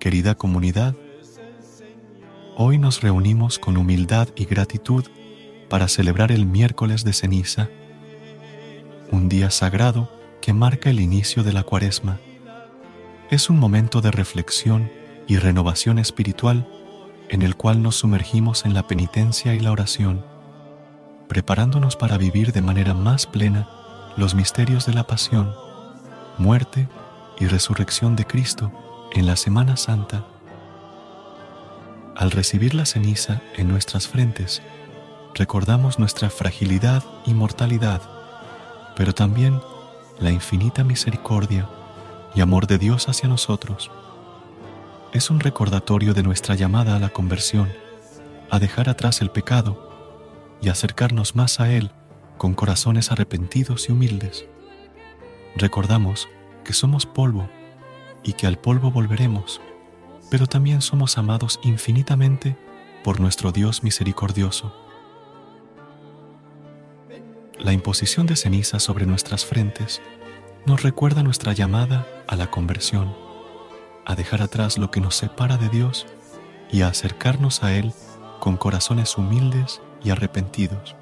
Querida comunidad, hoy nos reunimos con humildad y gratitud para celebrar el miércoles de ceniza, un día sagrado que marca el inicio de la cuaresma. Es un momento de reflexión y renovación espiritual en el cual nos sumergimos en la penitencia y la oración, preparándonos para vivir de manera más plena los misterios de la pasión, muerte y resurrección de Cristo en la Semana Santa, al recibir la ceniza en nuestras frentes, recordamos nuestra fragilidad y mortalidad, pero también la infinita misericordia y amor de Dios hacia nosotros. Es un recordatorio de nuestra llamada a la conversión, a dejar atrás el pecado y acercarnos más a Él con corazones arrepentidos y humildes. Recordamos que somos polvo y que al polvo volveremos, pero también somos amados infinitamente por nuestro Dios misericordioso. La imposición de ceniza sobre nuestras frentes nos recuerda nuestra llamada a la conversión, a dejar atrás lo que nos separa de Dios y a acercarnos a Él con corazones humildes y arrepentidos.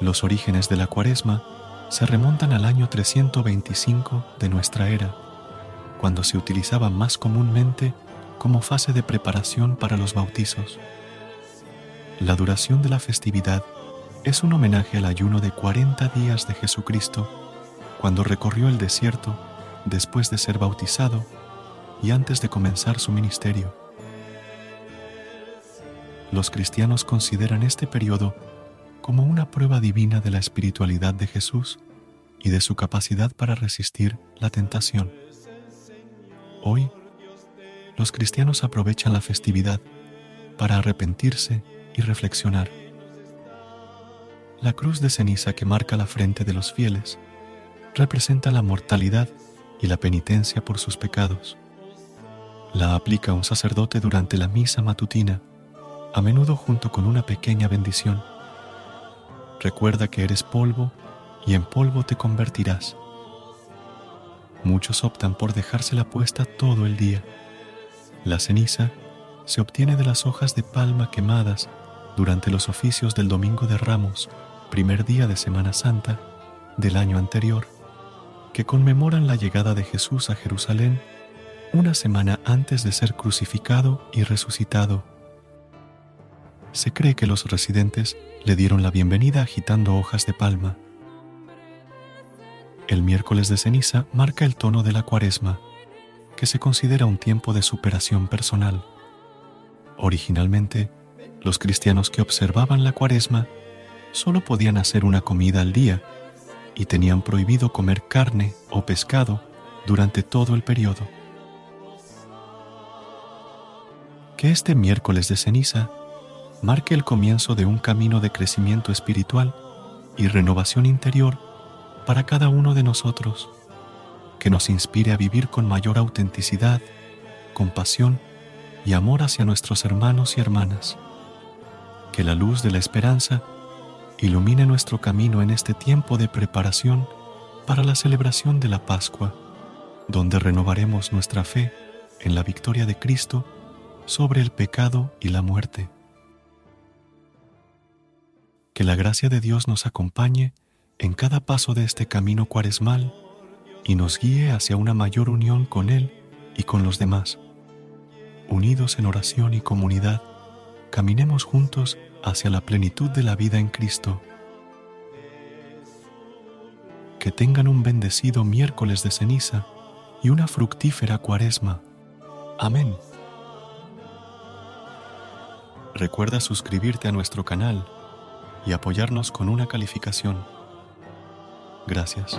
Los orígenes de la cuaresma se remontan al año 325 de nuestra era cuando se utilizaba más comúnmente como fase de preparación para los bautizos. La duración de la festividad es un homenaje al ayuno de 40 días de Jesucristo cuando recorrió el desierto después de ser bautizado y antes de comenzar su ministerio. Los cristianos consideran este periodo como una prueba divina de la espiritualidad de Jesús y de su capacidad para resistir la tentación. Hoy, los cristianos aprovechan la festividad para arrepentirse y reflexionar. La cruz de ceniza que marca la frente de los fieles representa la mortalidad y la penitencia por sus pecados. La aplica un sacerdote durante la misa matutina, a menudo junto con una pequeña bendición. Recuerda que eres polvo y en polvo te convertirás. Muchos optan por dejársela puesta todo el día. La ceniza se obtiene de las hojas de palma quemadas durante los oficios del Domingo de Ramos, primer día de Semana Santa del año anterior, que conmemoran la llegada de Jesús a Jerusalén una semana antes de ser crucificado y resucitado. Se cree que los residentes le dieron la bienvenida agitando hojas de palma. El miércoles de ceniza marca el tono de la cuaresma, que se considera un tiempo de superación personal. Originalmente, los cristianos que observaban la cuaresma solo podían hacer una comida al día y tenían prohibido comer carne o pescado durante todo el periodo. Que este miércoles de ceniza marque el comienzo de un camino de crecimiento espiritual y renovación interior para cada uno de nosotros, que nos inspire a vivir con mayor autenticidad, compasión y amor hacia nuestros hermanos y hermanas. Que la luz de la esperanza ilumine nuestro camino en este tiempo de preparación para la celebración de la Pascua, donde renovaremos nuestra fe en la victoria de Cristo sobre el pecado y la muerte. Que la gracia de Dios nos acompañe en cada paso de este camino cuaresmal y nos guíe hacia una mayor unión con Él y con los demás. Unidos en oración y comunidad, caminemos juntos hacia la plenitud de la vida en Cristo. Que tengan un bendecido miércoles de ceniza y una fructífera cuaresma. Amén. Recuerda suscribirte a nuestro canal y apoyarnos con una calificación. Gracias.